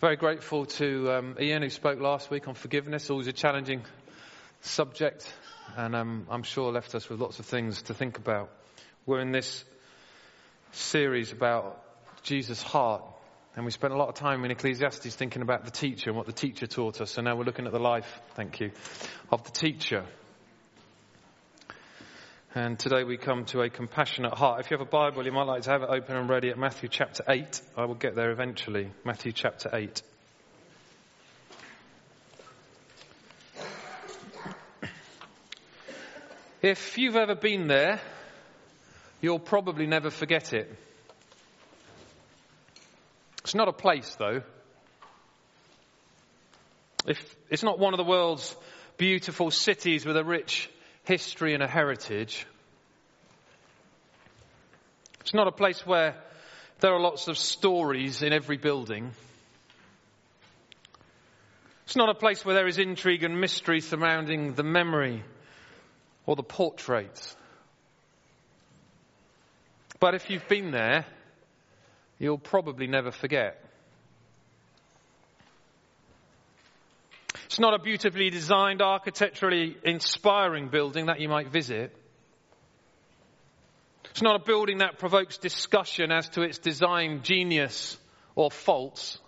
Very grateful to um, Ian who spoke last week on forgiveness. Always a challenging subject, and um, I'm sure left us with lots of things to think about. We're in this series about Jesus' heart, and we spent a lot of time in Ecclesiastes thinking about the teacher and what the teacher taught us. So now we're looking at the life, thank you, of the teacher. And today we come to a compassionate heart. If you have a Bible, you might like to have it open and ready at Matthew chapter 8. I will get there eventually. Matthew chapter 8. If you've ever been there, you'll probably never forget it. It's not a place, though. If it's not one of the world's beautiful cities with a rich history and a heritage. It's not a place where there are lots of stories in every building. It's not a place where there is intrigue and mystery surrounding the memory or the portraits. But if you've been there, you'll probably never forget. Not a beautifully designed, architecturally inspiring building that you might visit. It's not a building that provokes discussion as to its design genius or faults.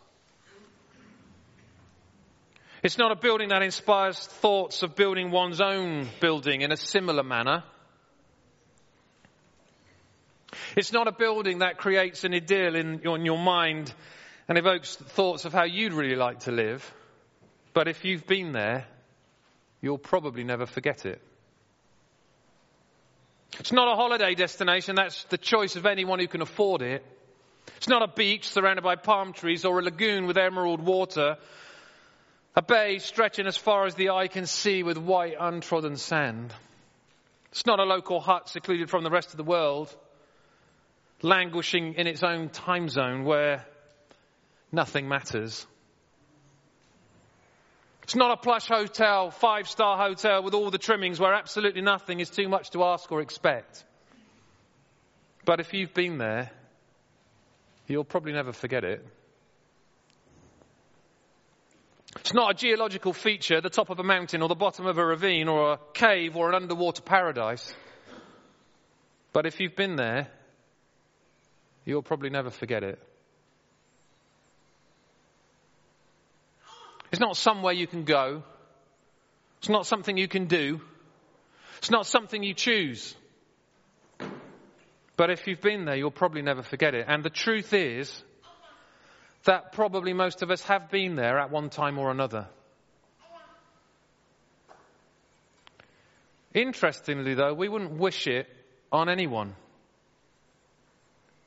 It's not a building that inspires thoughts of building one's own building in a similar manner. It's not a building that creates an idyll in your mind and evokes thoughts of how you'd really like to live. But if you've been there, you'll probably never forget it. It's not a holiday destination, that's the choice of anyone who can afford it. It's not a beach surrounded by palm trees or a lagoon with emerald water, a bay stretching as far as the eye can see with white untrodden sand. It's not a local hut secluded from the rest of the world, languishing in its own time zone where nothing matters. It's not a plush hotel, five star hotel with all the trimmings where absolutely nothing is too much to ask or expect. But if you've been there, you'll probably never forget it. It's not a geological feature, the top of a mountain or the bottom of a ravine or a cave or an underwater paradise. But if you've been there, you'll probably never forget it. It's not somewhere you can go. It's not something you can do. It's not something you choose. But if you've been there, you'll probably never forget it. And the truth is that probably most of us have been there at one time or another. Interestingly, though, we wouldn't wish it on anyone.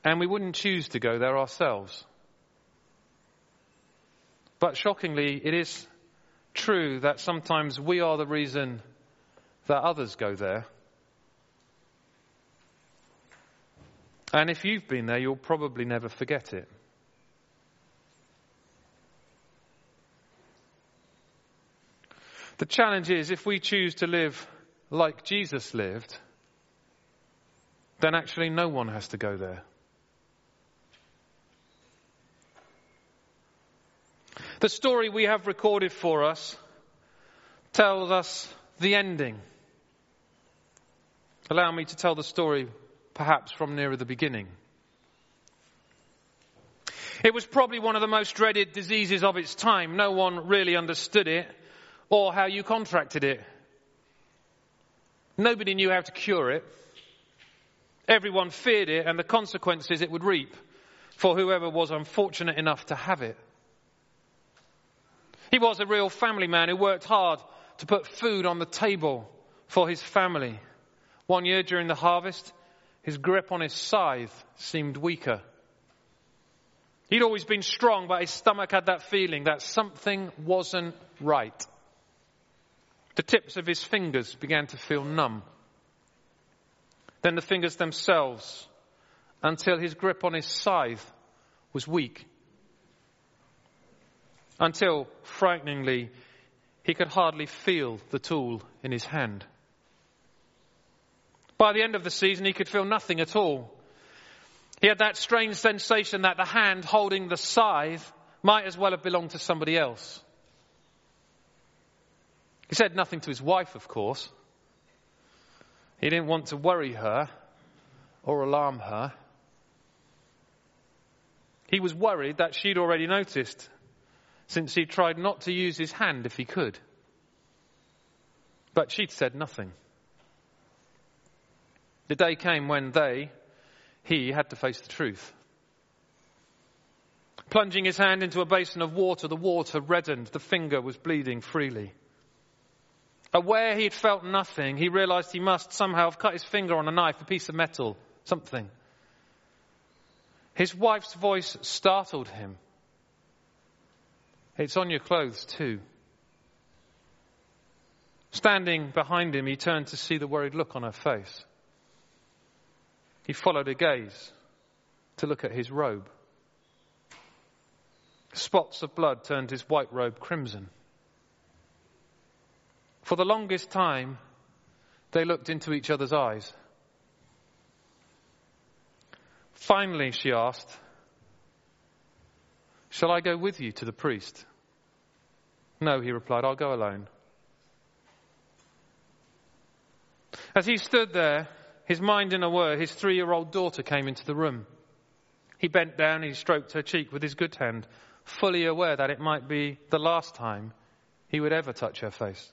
And we wouldn't choose to go there ourselves. But shockingly, it is true that sometimes we are the reason that others go there. And if you've been there, you'll probably never forget it. The challenge is if we choose to live like Jesus lived, then actually no one has to go there. The story we have recorded for us tells us the ending. Allow me to tell the story perhaps from nearer the beginning. It was probably one of the most dreaded diseases of its time. No one really understood it or how you contracted it. Nobody knew how to cure it. Everyone feared it and the consequences it would reap for whoever was unfortunate enough to have it. He was a real family man who worked hard to put food on the table for his family. One year during the harvest, his grip on his scythe seemed weaker. He'd always been strong, but his stomach had that feeling that something wasn't right. The tips of his fingers began to feel numb. Then the fingers themselves, until his grip on his scythe was weak until, frighteningly, he could hardly feel the tool in his hand. By the end of the season, he could feel nothing at all. He had that strange sensation that the hand holding the scythe might as well have belonged to somebody else. He said nothing to his wife, of course. He didn't want to worry her or alarm her. He was worried that she'd already noticed, since he tried not to use his hand if he could. But she'd said nothing. The day came when they, he, had to face the truth. Plunging his hand into a basin of water, the water reddened, the finger was bleeding freely. Aware he'd felt nothing, he realized he must somehow have cut his finger on a knife, a piece of metal, something. His wife's voice startled him. It's on your clothes, too. Standing behind him, he turned to see the worried look on her face. He followed her gaze to look at his robe. Spots of blood turned his white robe crimson. For the longest time, they looked into each other's eyes. Finally, she asked, Shall I go with you to the priest? No, he replied, I'll go alone. As he stood there, his mind in a whir, his three year old daughter came into the room. He bent down, he stroked her cheek with his good hand, fully aware that it might be the last time he would ever touch her face.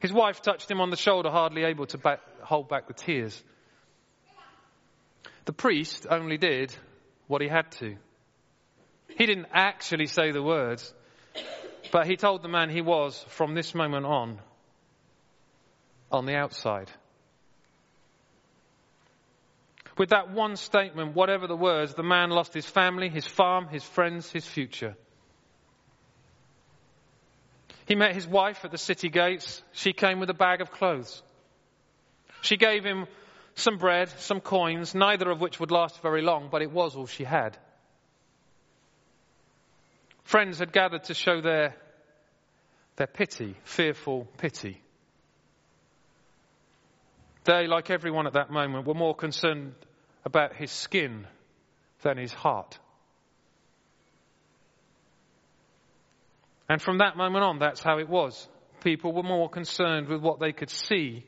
His wife touched him on the shoulder, hardly able to back, hold back the tears. The priest only did what he had to. He didn't actually say the words, but he told the man he was, from this moment on, on the outside. With that one statement, whatever the words, the man lost his family, his farm, his friends, his future. He met his wife at the city gates. She came with a bag of clothes. She gave him some bread, some coins, neither of which would last very long, but it was all she had. Friends had gathered to show their, their pity, fearful pity. They, like everyone at that moment, were more concerned about his skin than his heart. And from that moment on, that's how it was. People were more concerned with what they could see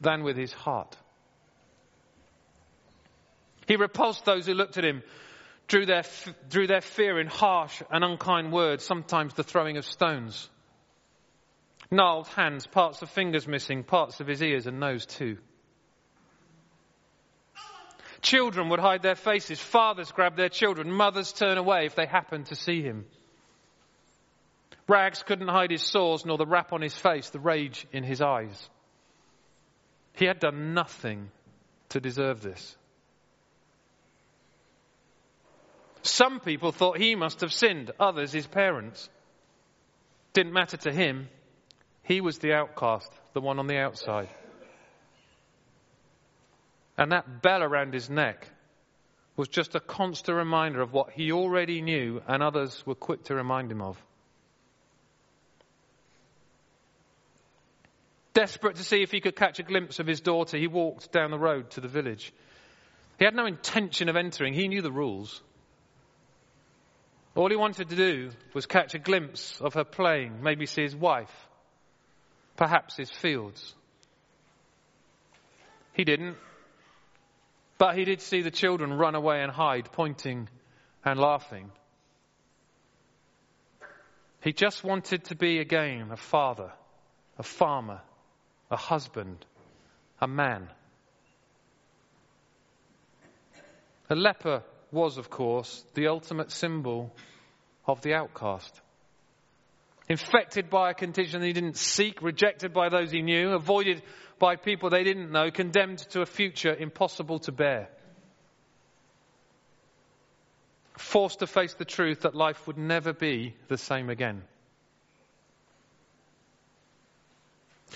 than with his heart. He repulsed those who looked at him, drew their, drew their fear in harsh and unkind words, sometimes the throwing of stones. Gnarled hands, parts of fingers missing, parts of his ears and nose too. Children would hide their faces, fathers grab their children, mothers turn away if they happened to see him. Rags couldn't hide his sores, nor the rap on his face, the rage in his eyes. He had done nothing to deserve this. Some people thought he must have sinned, others his parents. Didn't matter to him. He was the outcast, the one on the outside. And that bell around his neck was just a constant reminder of what he already knew and others were quick to remind him of. Desperate to see if he could catch a glimpse of his daughter, he walked down the road to the village. He had no intention of entering, he knew the rules. All he wanted to do was catch a glimpse of her playing, maybe see his wife, perhaps his fields. He didn't. But he did see the children run away and hide, pointing and laughing. He just wanted to be again a father, a farmer, a husband, a man. A leper was, of course, the ultimate symbol of the outcast. Infected by a condition he didn't seek, rejected by those he knew, avoided by people they didn't know, condemned to a future impossible to bear. Forced to face the truth that life would never be the same again.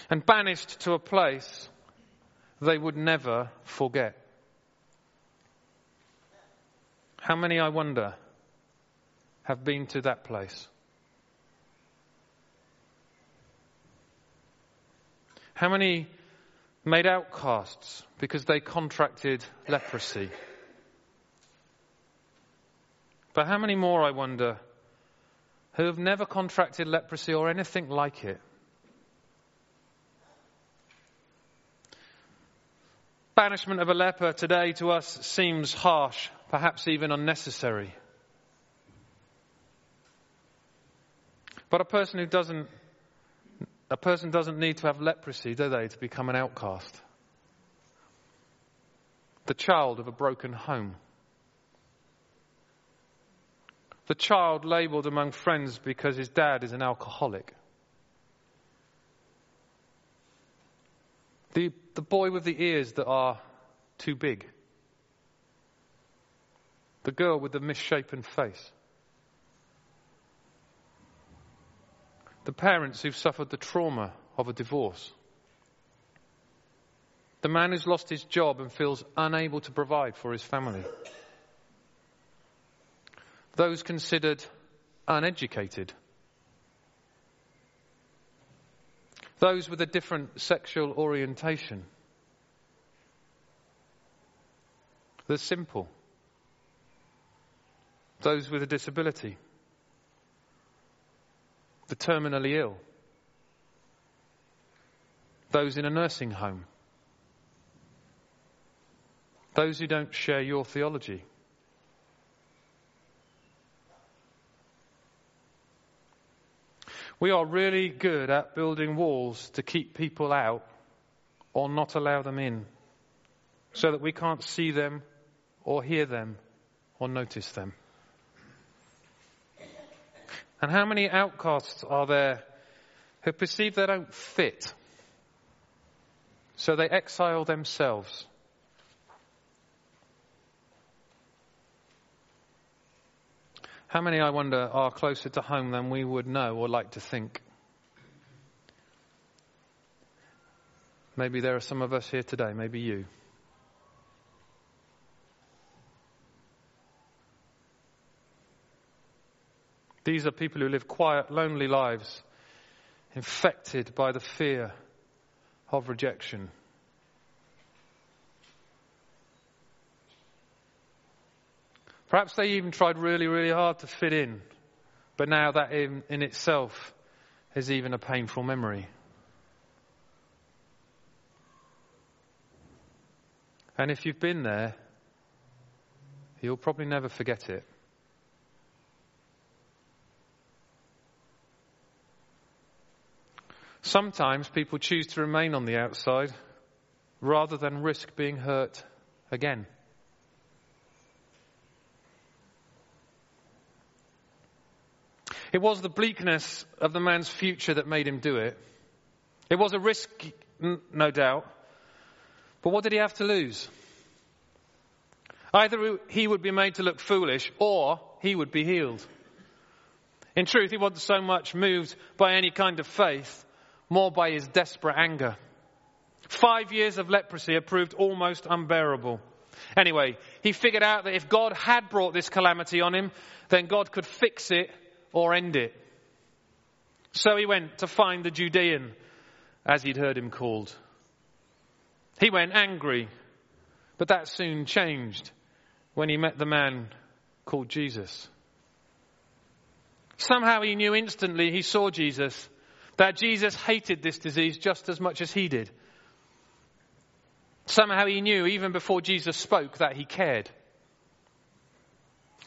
And banished to a place they would never forget. How many, I wonder, have been to that place? How many made outcasts because they contracted leprosy? But how many more, I wonder, who have never contracted leprosy or anything like it? Banishment of a leper today to us seems harsh, perhaps even unnecessary. But a person who doesn't, a person doesn't need to have leprosy, do they, to become an outcast? The child of a broken home. The child labeled among friends because his dad is an alcoholic. The, the boy with the ears that are too big. The girl with the misshapen face. The parents who've suffered the trauma of a divorce. The man who's lost his job and feels unable to provide for his family those considered uneducated, those with a different sexual orientation, the simple, those with a disability, the terminally ill, those in a nursing home, those who don't share your theology. We are really good at building walls to keep people out or not allow them in so that we can't see them or hear them or notice them. And how many outcasts are there who perceive they don't fit? So they exile themselves How many, I wonder, are closer to home than we would know or like to think? Maybe there are some of us here today, maybe you. These are people who live quiet, lonely lives, infected by the fear of rejection. Perhaps they even tried really, really hard to fit in, but now that in, in itself is even a painful memory. And if you've been there, you'll probably never forget it. Sometimes people choose to remain on the outside rather than risk being hurt again. It was the bleakness of the man's future that made him do it. It was a risk, no doubt. But what did he have to lose? Either he would be made to look foolish or he would be healed. In truth, he wasn't so much moved by any kind of faith, more by his desperate anger. Five years of leprosy had proved almost unbearable. Anyway, he figured out that if God had brought this calamity on him, then God could fix it or end it. So he went to find the Judean, as he'd heard him called. He went angry, but that soon changed when he met the man called Jesus. Somehow he knew instantly he saw Jesus, that Jesus hated this disease just as much as he did. Somehow he knew, even before Jesus spoke, that he cared.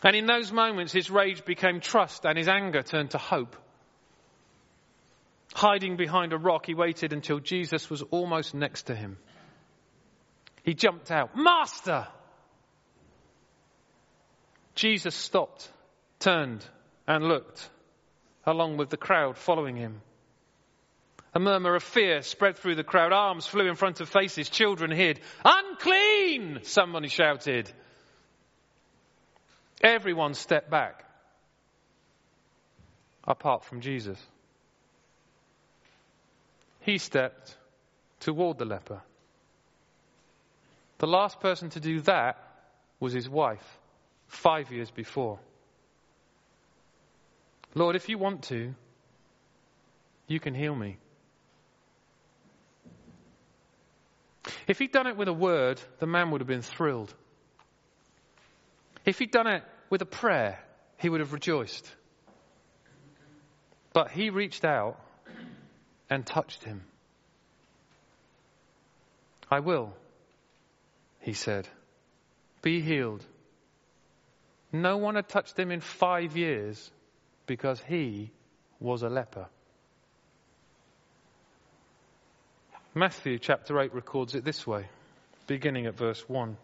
And in those moments, his rage became trust and his anger turned to hope. Hiding behind a rock, he waited until Jesus was almost next to him. He jumped out, Master! Jesus stopped, turned, and looked, along with the crowd following him. A murmur of fear spread through the crowd. Arms flew in front of faces. Children hid. Unclean! Somebody shouted. Everyone stepped back, apart from Jesus. He stepped toward the leper. The last person to do that was his wife, five years before. Lord, if you want to, you can heal me. If he'd done it with a word, the man would have been thrilled. If he'd done it with a prayer, he would have rejoiced. But he reached out and touched him. I will, he said. Be healed. No one had touched him in five years because he was a leper. Matthew chapter 8 records it this way, beginning at verse 1.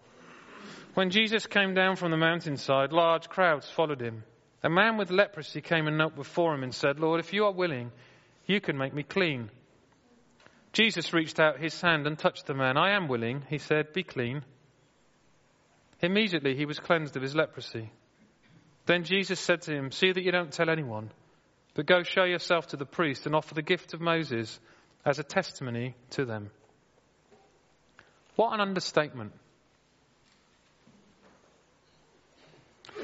When Jesus came down from the mountainside, large crowds followed him. A man with leprosy came and knelt before him and said, Lord, if you are willing, you can make me clean. Jesus reached out his hand and touched the man. I am willing, he said, be clean. Immediately he was cleansed of his leprosy. Then Jesus said to him, See that you don't tell anyone, but go show yourself to the priest and offer the gift of Moses as a testimony to them. What an understatement.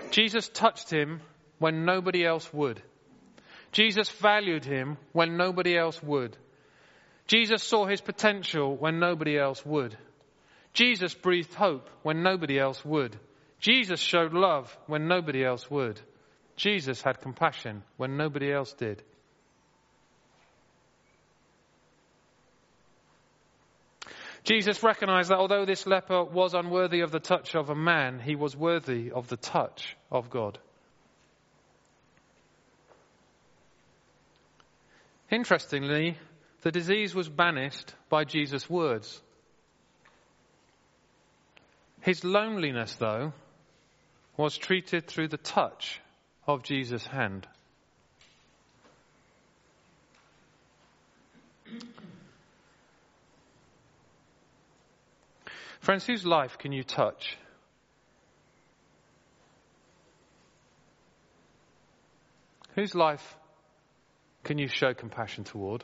Jesus touched him when nobody else would. Jesus valued him when nobody else would. Jesus saw his potential when nobody else would. Jesus breathed hope when nobody else would. Jesus showed love when nobody else would. Jesus had compassion when nobody else did. Jesus recognized that although this leper was unworthy of the touch of a man, he was worthy of the touch of God. Interestingly, the disease was banished by Jesus' words. His loneliness, though, was treated through the touch of Jesus' hand. Friends, whose life can you touch? Whose life can you show compassion toward?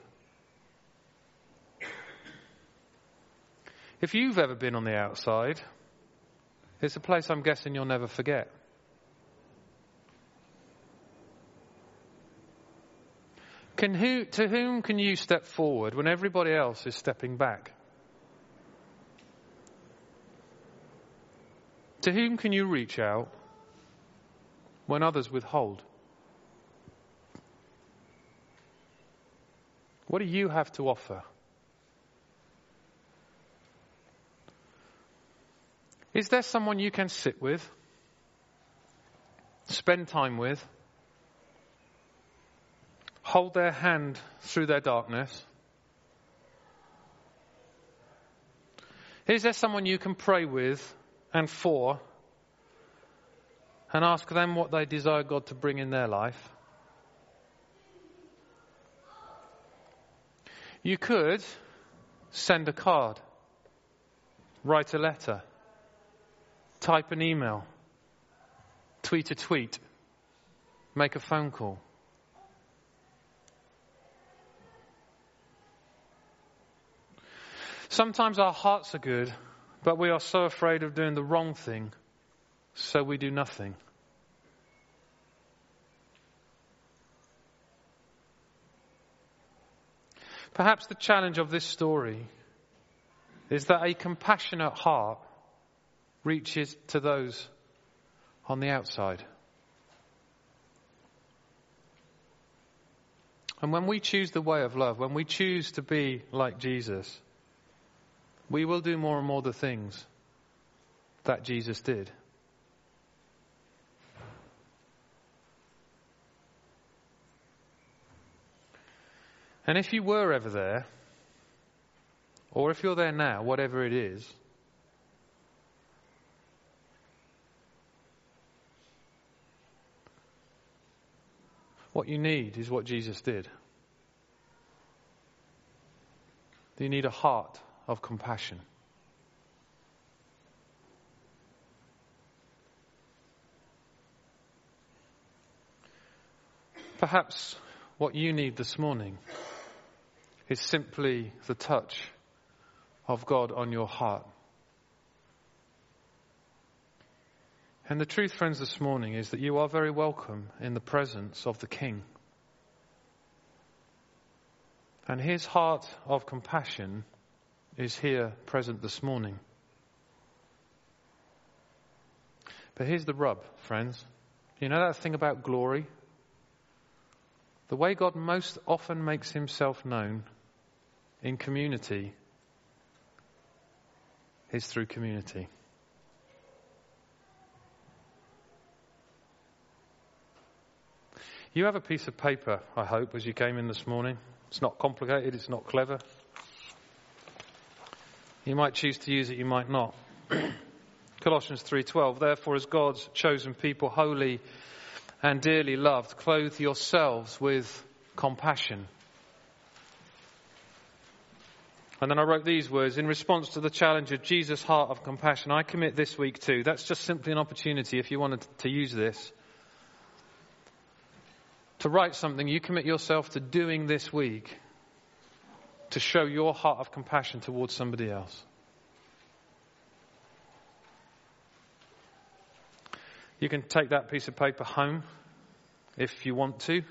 If you've ever been on the outside, it's a place I'm guessing you'll never forget. Can who, to whom can you step forward when everybody else is stepping back? To whom can you reach out when others withhold? What do you have to offer? Is there someone you can sit with, spend time with, hold their hand through their darkness? Is there someone you can pray with and 4 and ask them what they desire God to bring in their life. You could send a card, write a letter, type an email, tweet a tweet, make a phone call. Sometimes our hearts are good but we are so afraid of doing the wrong thing, so we do nothing. Perhaps the challenge of this story is that a compassionate heart reaches to those on the outside. And when we choose the way of love, when we choose to be like Jesus, we will do more and more the things that Jesus did. And if you were ever there, or if you're there now, whatever it is, what you need is what Jesus did. You need a heart of compassion. Perhaps what you need this morning is simply the touch of God on your heart. And the truth, friends, this morning is that you are very welcome in the presence of the King. And his heart of compassion is here present this morning. But here's the rub, friends. You know that thing about glory? The way God most often makes himself known in community is through community. You have a piece of paper, I hope, as you came in this morning. It's not complicated, it's not clever. You might choose to use it, you might not. Colossians 3:12 Therefore as God's chosen people holy and dearly loved clothe yourselves with compassion. And then I wrote these words in response to the challenge of Jesus' heart of compassion. I commit this week too. That's just simply an opportunity if you wanted to use this. To write something you commit yourself to doing this week to show your heart of compassion towards somebody else. You can take that piece of paper home if you want to.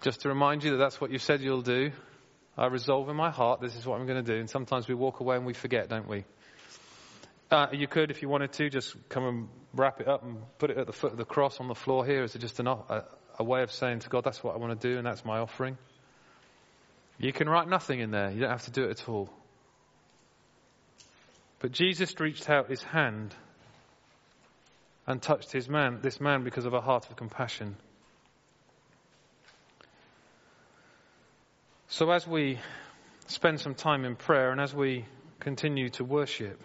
Just to remind you that that's what you said you'll do. I resolve in my heart this is what I'm going to do. And sometimes we walk away and we forget, don't we? Uh, you could, if you wanted to, just come and wrap it up and put it at the foot of the cross on the floor here. It just an, a, a way of saying to God, that's what I want to do and that's my offering? You can write nothing in there. You don't have to do it at all. But Jesus reached out his hand and touched his man, this man because of a heart of compassion. So as we spend some time in prayer and as we continue to worship,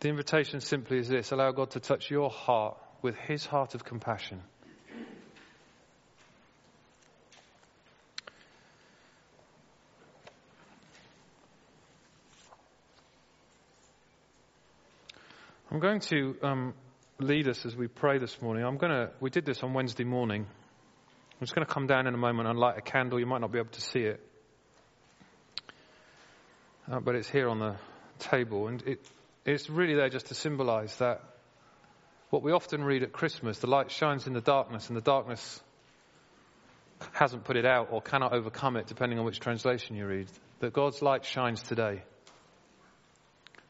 the invitation simply is this allow God to touch your heart with his heart of compassion. I'm going to um, lead us as we pray this morning. I'm going to, we did this on Wednesday morning. I'm just going to come down in a moment and light a candle. You might not be able to see it. Uh, but it's here on the table. And it, it's really there just to symbolize that what we often read at Christmas the light shines in the darkness, and the darkness hasn't put it out or cannot overcome it, depending on which translation you read. That God's light shines today.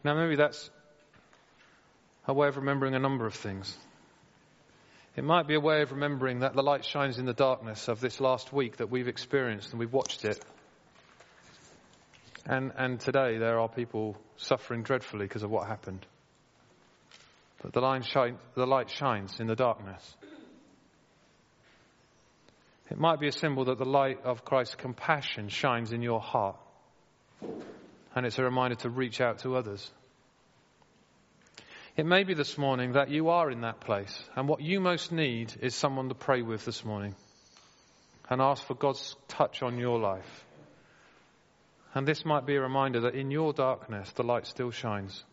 Now, maybe that's a way of remembering a number of things. It might be a way of remembering that the light shines in the darkness of this last week that we've experienced and we've watched it. And, and today there are people suffering dreadfully because of what happened. But the, shine, the light shines in the darkness. It might be a symbol that the light of Christ's compassion shines in your heart. And it's a reminder to reach out to others. It may be this morning that you are in that place, and what you most need is someone to pray with this morning and ask for God's touch on your life. And this might be a reminder that in your darkness, the light still shines.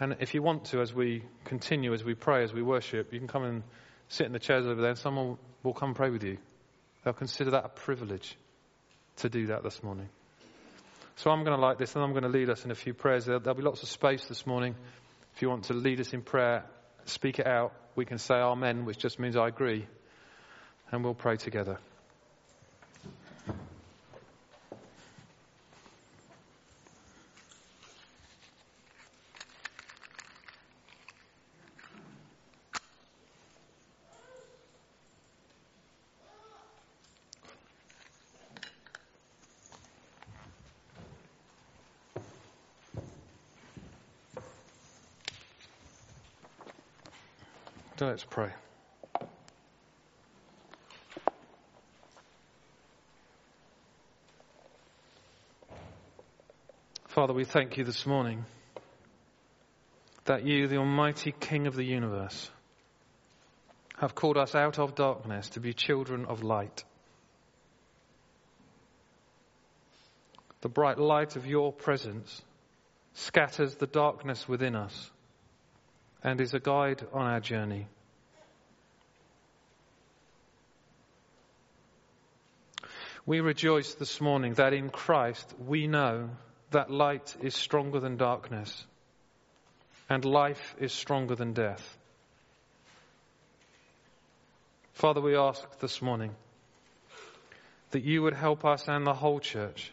And if you want to, as we continue, as we pray, as we worship, you can come and sit in the chairs over there, and someone will come pray with you. They'll consider that a privilege to do that this morning. So I'm going to like this and I'm going to lead us in a few prayers. There'll, there'll be lots of space this morning. If you want to lead us in prayer, speak it out. We can say Amen, which just means I agree. And we'll pray together. Let's pray. Father, we thank you this morning that you, the Almighty King of the universe, have called us out of darkness to be children of light. The bright light of your presence scatters the darkness within us and is a guide on our journey. We rejoice this morning that in Christ we know that light is stronger than darkness and life is stronger than death. Father, we ask this morning that you would help us and the whole church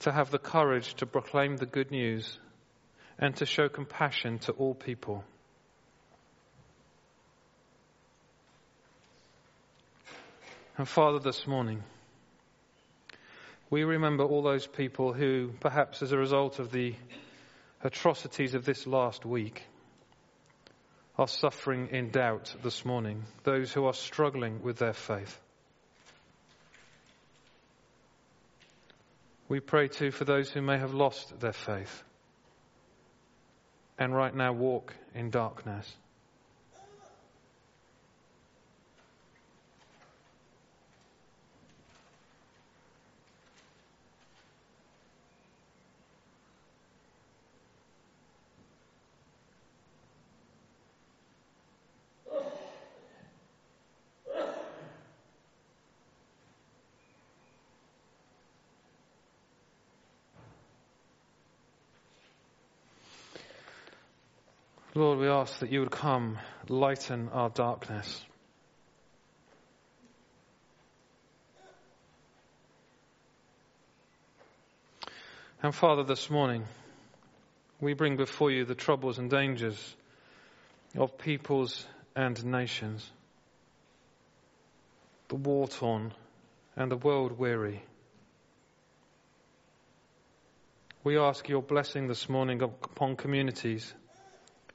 to have the courage to proclaim the good news and to show compassion to all people. And Father, this morning, we remember all those people who, perhaps as a result of the atrocities of this last week, are suffering in doubt this morning, those who are struggling with their faith. We pray too for those who may have lost their faith and right now walk in darkness. Lord, we ask that you would come, lighten our darkness. And Father, this morning, we bring before you the troubles and dangers of peoples and nations, the war torn and the world weary. We ask your blessing this morning upon communities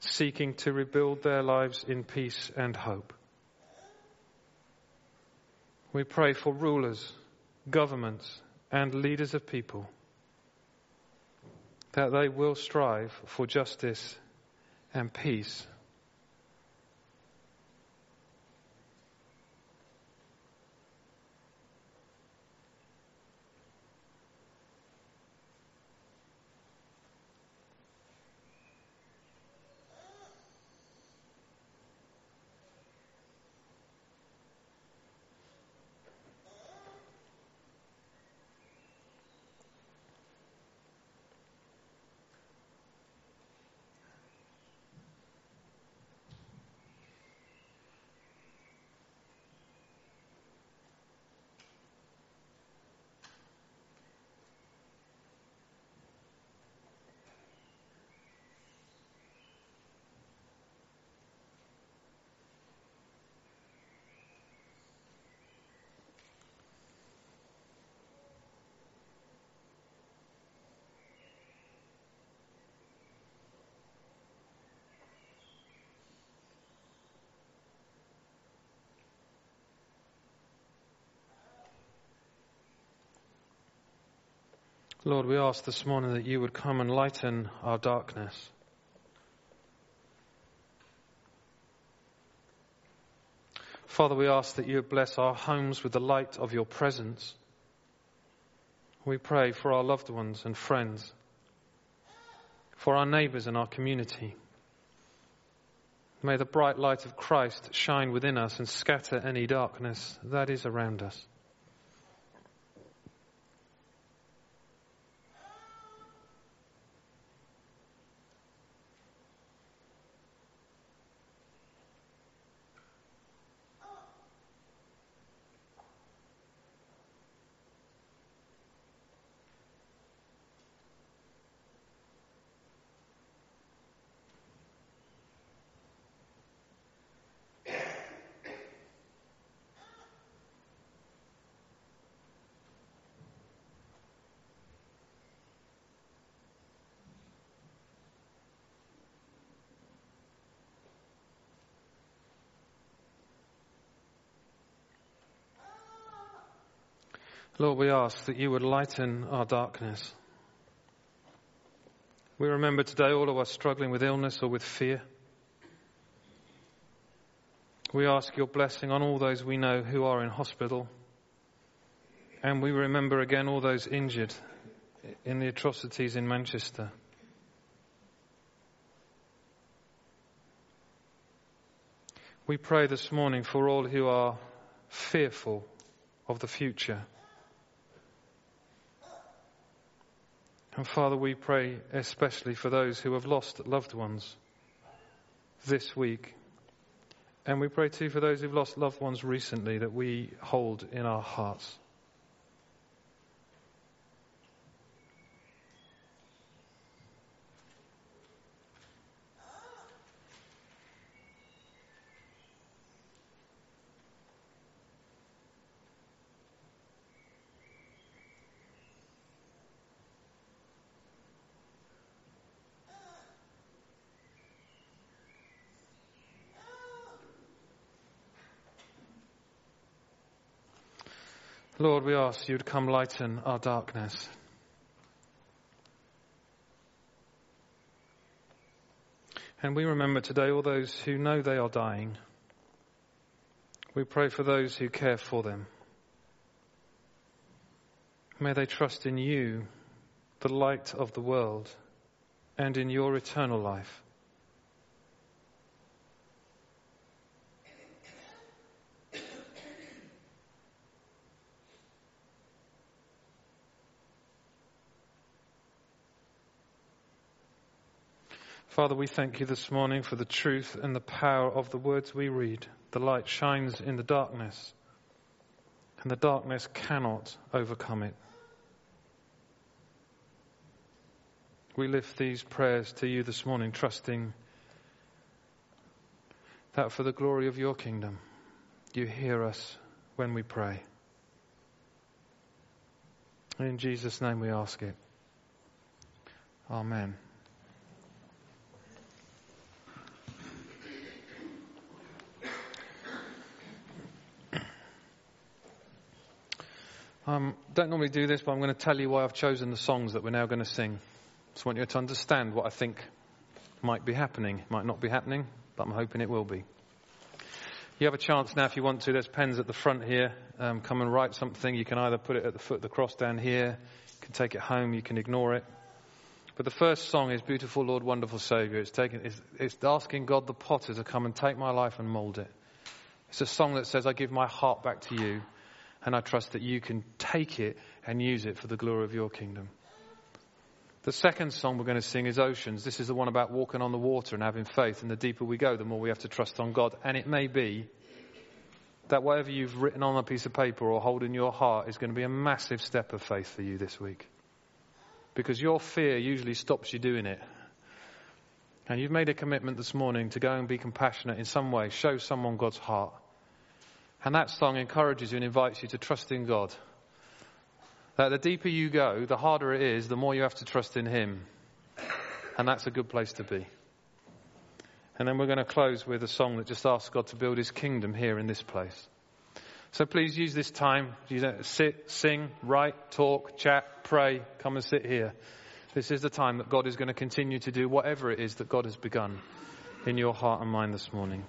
seeking to rebuild their lives in peace and hope. We pray for rulers, governments, and leaders of people that they will strive for justice and peace Lord, we ask this morning that you would come and lighten our darkness. Father, we ask that you would bless our homes with the light of your presence. We pray for our loved ones and friends, for our neighbours and our community. May the bright light of Christ shine within us and scatter any darkness that is around us. Lord, we ask that you would lighten our darkness. We remember today all of us struggling with illness or with fear. We ask your blessing on all those we know who are in hospital. And we remember again all those injured in the atrocities in Manchester. We pray this morning for all who are fearful of the future. And Father, we pray especially for those who have lost loved ones this week. And we pray too for those who've lost loved ones recently that we hold in our hearts. Lord, we ask you to come lighten our darkness. And we remember today all those who know they are dying. We pray for those who care for them. May they trust in you, the light of the world, and in your eternal life. Father, we thank you this morning for the truth and the power of the words we read. The light shines in the darkness, and the darkness cannot overcome it. We lift these prayers to you this morning, trusting that for the glory of your kingdom, you hear us when we pray. In Jesus' name we ask it. Amen. Um, don't normally do this, but I'm going to tell you why I've chosen the songs that we're now going to sing. Just want you to understand what I think might be happening. Might not be happening, but I'm hoping it will be. You have a chance now if you want to. There's pens at the front here. Um, come and write something. You can either put it at the foot of the cross down here. You can take it home. You can ignore it. But the first song is Beautiful Lord, Wonderful Savior. It's, taking, it's, it's asking God the potter to come and take my life and mold it. It's a song that says, I give my heart back to you and I trust that you can take it and use it for the glory of your kingdom. The second song we're going to sing is Oceans. This is the one about walking on the water and having faith. And the deeper we go, the more we have to trust on God. And it may be that whatever you've written on a piece of paper or hold in your heart is going to be a massive step of faith for you this week. Because your fear usually stops you doing it. And you've made a commitment this morning to go and be compassionate in some way, show someone God's heart. And that song encourages you and invites you to trust in God. That the deeper you go, the harder it is, the more you have to trust in Him. And that's a good place to be. And then we're going to close with a song that just asks God to build His kingdom here in this place. So please use this time. Sit, sing, write, talk, chat, pray, come and sit here. This is the time that God is going to continue to do whatever it is that God has begun in your heart and mind this morning.